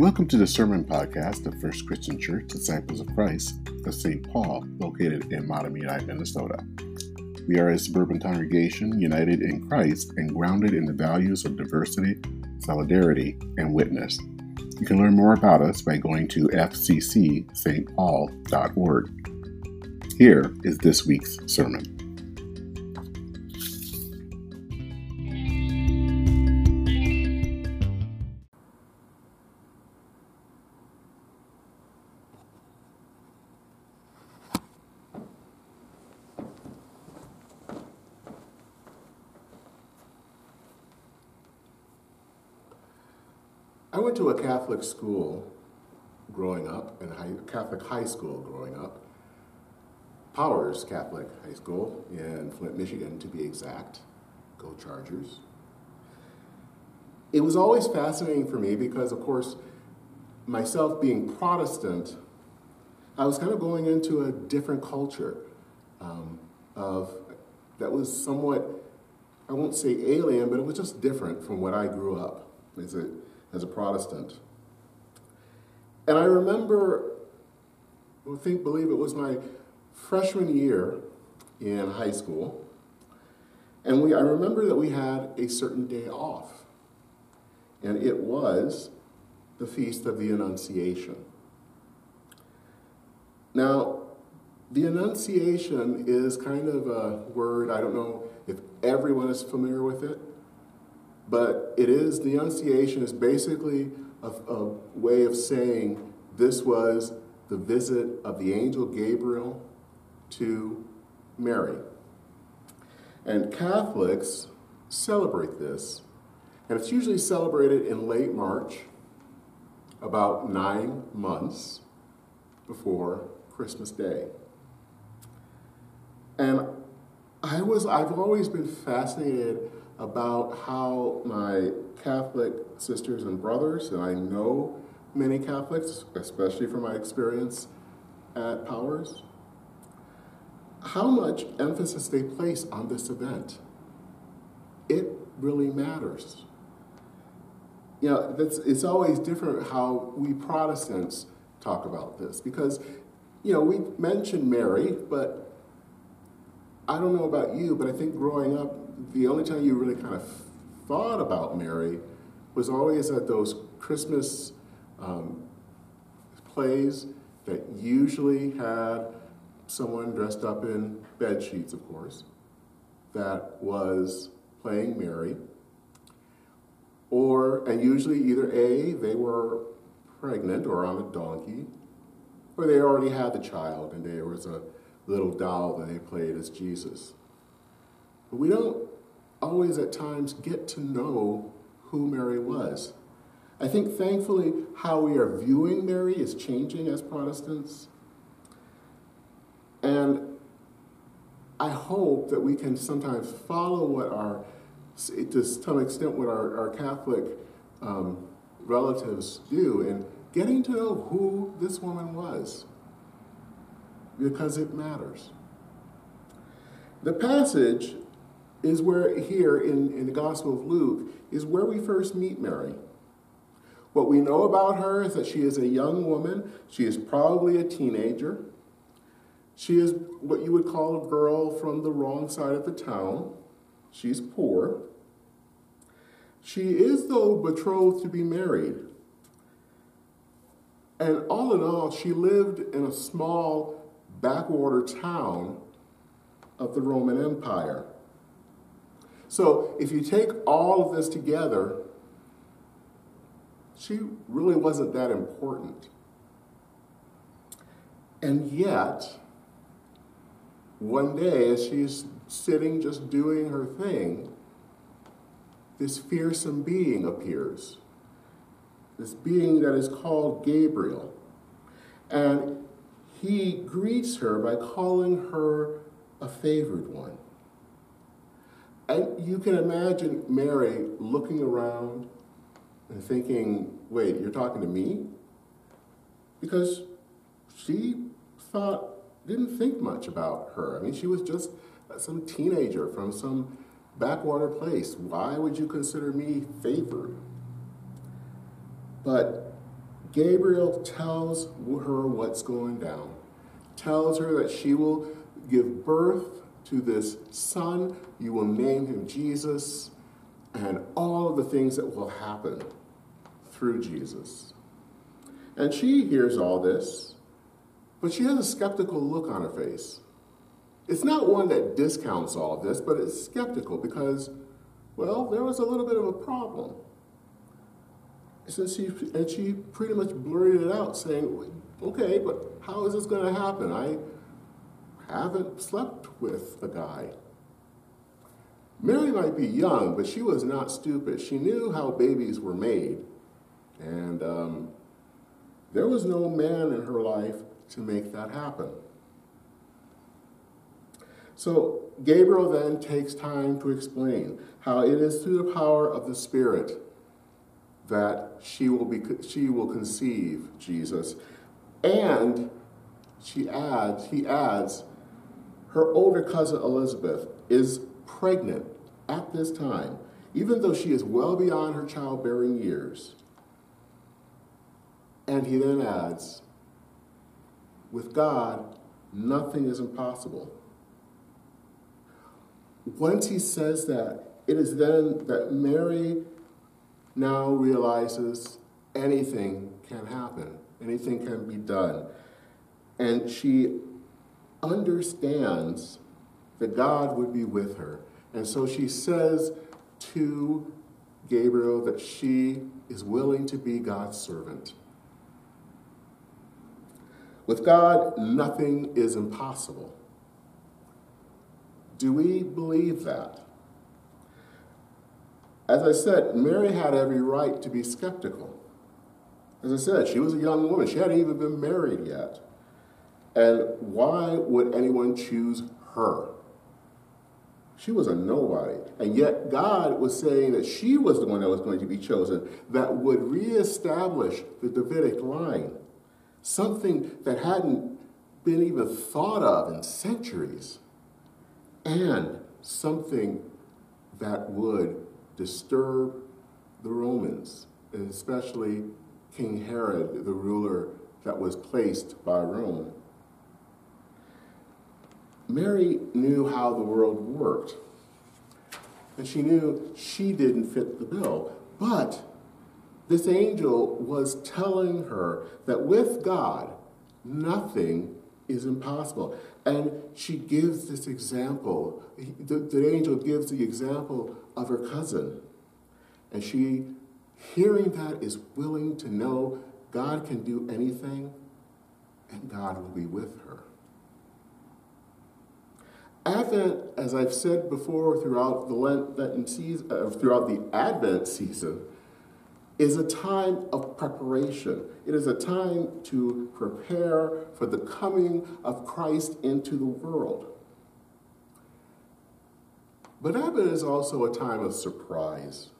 Welcome to the Sermon Podcast of First Christian Church Disciples of Christ of St. Paul, located in Mahtomedi, Minnesota. We are a suburban congregation united in Christ and grounded in the values of diversity, solidarity, and witness. You can learn more about us by going to fccstpaul.org. Here is this week's sermon. I went to a Catholic school growing up, high, Catholic high school growing up, Powers Catholic High School in Flint, Michigan, to be exact. Go Chargers. It was always fascinating for me because, of course, myself being Protestant, I was kind of going into a different culture um, of that was somewhat, I won't say alien, but it was just different from what I grew up as a as a Protestant. And I remember, I think, believe it was my freshman year in high school, and we, I remember that we had a certain day off, and it was the Feast of the Annunciation. Now, the Annunciation is kind of a word, I don't know if everyone is familiar with it, but it is, the Annunciation is basically a, a way of saying this was the visit of the angel Gabriel to Mary. And Catholics celebrate this, and it's usually celebrated in late March, about nine months before Christmas Day. And I was, I've always been fascinated about how my Catholic sisters and brothers, and I know many Catholics, especially from my experience at Powers, how much emphasis they place on this event. It really matters. You know, it's always different how we Protestants talk about this because, you know, we mention Mary, but I don't know about you, but I think growing up, the only time you really kind of thought about Mary was always at those Christmas um, plays that usually had someone dressed up in bed sheets, of course, that was playing Mary. Or, and usually either A, they were pregnant or on a donkey, or they already had the child and there was a little doll that they played as Jesus. But we don't always at times get to know who Mary was. I think thankfully how we are viewing Mary is changing as Protestants. And I hope that we can sometimes follow what our, to some extent, what our, our Catholic um, relatives do in getting to know who this woman was because it matters. The passage is where here in, in the Gospel of Luke is where we first meet Mary. What we know about her is that she is a young woman. She is probably a teenager. She is what you would call a girl from the wrong side of the town. She's poor. She is, though, betrothed to be married. And all in all, she lived in a small backwater town of the Roman Empire. So if you take all of this together, she really wasn't that important. And yet, one day, as she's sitting just doing her thing, this fearsome being appears. This being that is called Gabriel. And he greets her by calling her a favored one. And you can imagine Mary looking around and thinking, wait, you're talking to me? Because she thought, didn't think much about her. I mean, she was just some teenager from some backwater place. Why would you consider me favored? But Gabriel tells her what's going down, tells her that she will give birth to this son, you will name him Jesus, and all the things that will happen through Jesus. And she hears all this, but she has a skeptical look on her face. It's not one that discounts all this, but it's skeptical because, well, there was a little bit of a problem. So she, and she pretty much blurted it out, saying, okay, but how is this going to happen? I haven't slept with a guy. Mary might be young, but she was not stupid. She knew how babies were made. And um, there was no man in her life to make that happen. So Gabriel then takes time to explain how it is through the power of the Spirit that she will, be, she will conceive Jesus. And she adds, he adds, her older cousin Elizabeth is pregnant at this time, even though she is well beyond her childbearing years. And he then adds, with God, nothing is impossible. Once he says that, it is then that Mary now realizes anything can happen, anything can be done. And she understands that God would be with her. And so she says to Gabriel that she is willing to be God's servant. With God, nothing is impossible. Do we believe that? As I said, Mary had every right to be skeptical. As I said, she was a young woman. She hadn't even been married yet. And why would anyone choose her? She was a nobody. And yet God was saying that she was the one that was going to be chosen that would reestablish the Davidic line, something that hadn't been even thought of in centuries, and something that would disturb the Romans, and especially King Herod, the ruler that was placed by Rome. Mary knew how the world worked. And she knew she didn't fit the bill. But this angel was telling her that with God, nothing is impossible. And she gives this example. The, the angel gives the example of her cousin. And she, hearing that, is willing to know God can do anything and God will be with her. Advent, as I've said before throughout the Lenten season, uh, throughout the Advent season, is a time of preparation. It is a time to prepare for the coming of Christ into the world. But Advent is also a time of surprise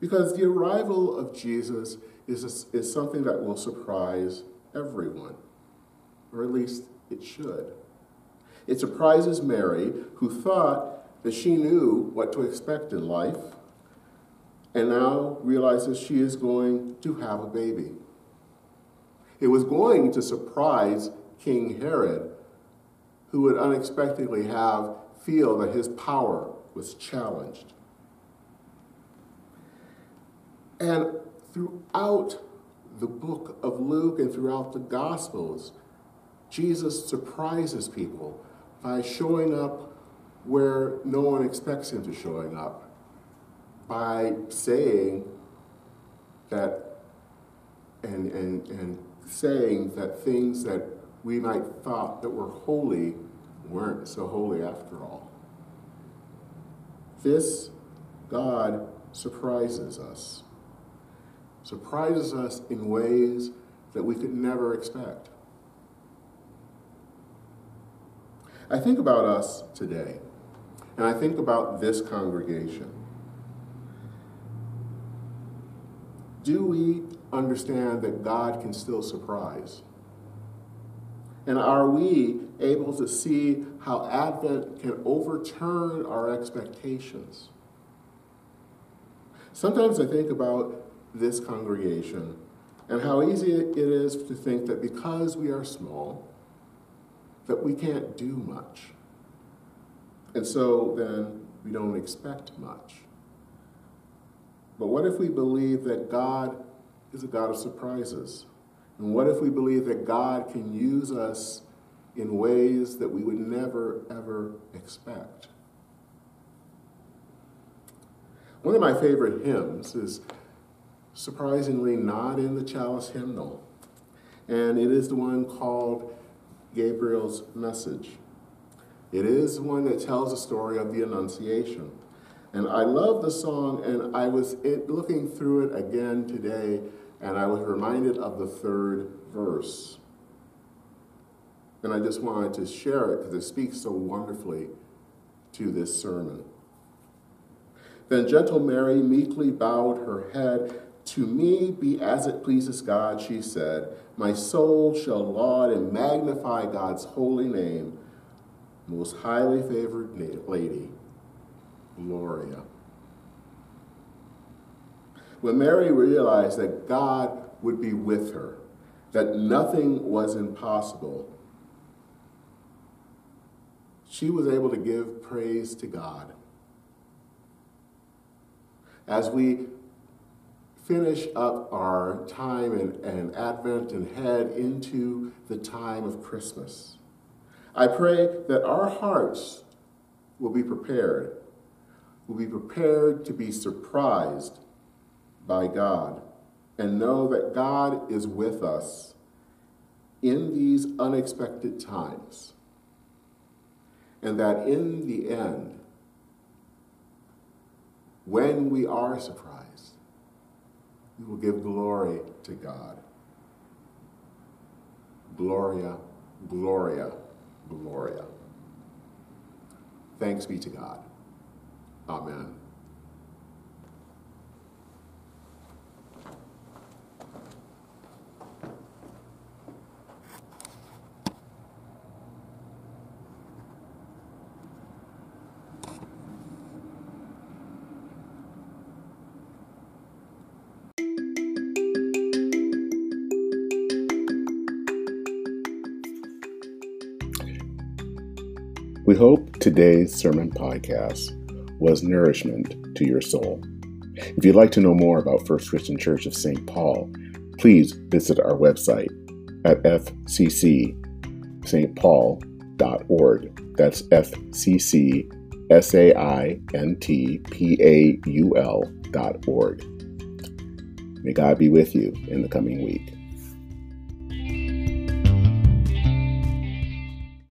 because the arrival of Jesus is, a, is something that will surprise everyone, or at least it should. It surprises Mary, who thought that she knew what to expect in life, and now realizes she is going to have a baby. It was going to surprise King Herod, who would unexpectedly have feel that his power was challenged. And throughout the book of Luke and throughout the Gospels, Jesus surprises people by showing up where no one expects him to showing up, by saying that and, and, and saying that things that we might thought that were holy weren't so holy after all. This God surprises us, surprises us in ways that we could never expect. I think about us today, and I think about this congregation. Do we understand that God can still surprise? And are we able to see how Advent can overturn our expectations? Sometimes I think about this congregation And how easy it is to think that because we are small, that we can't do much. And so then we don't expect much. But what if we believe that God is a God of surprises? And what if we believe that God can use us in ways that we would never, ever expect? One of my favorite hymns is surprisingly not in the Chalice hymnal, and it is the one called Gabriel's Message. It is one that tells the story of the Annunciation. And I love the song, and I was looking through it again today, and I was reminded of the third verse. And I just wanted to share it because it speaks so wonderfully to this sermon. Then gentle Mary meekly bowed her head. To me be as it pleases God, she said. My soul shall laud and magnify God's holy name. Most highly favored lady, Gloria. When Mary realized that God would be with her, that nothing was impossible, she was able to give praise to God. As we finish up our time in, in Advent and head into the time of Christmas, I pray that our hearts will be prepared will be prepared to be surprised by God and know that God is with us in these unexpected times. And that in the end, when we are surprised, we will give glory to God. Gloria, Gloria, Gloria. Thanks be to God. Amen. We hope today's sermon podcast was nourishment to your soul. If you'd like to know more about First Christian Church of St. Paul, please visit our website at fccstpaul.org. That's fccsaintpaul dot org. May God be with you in the coming week.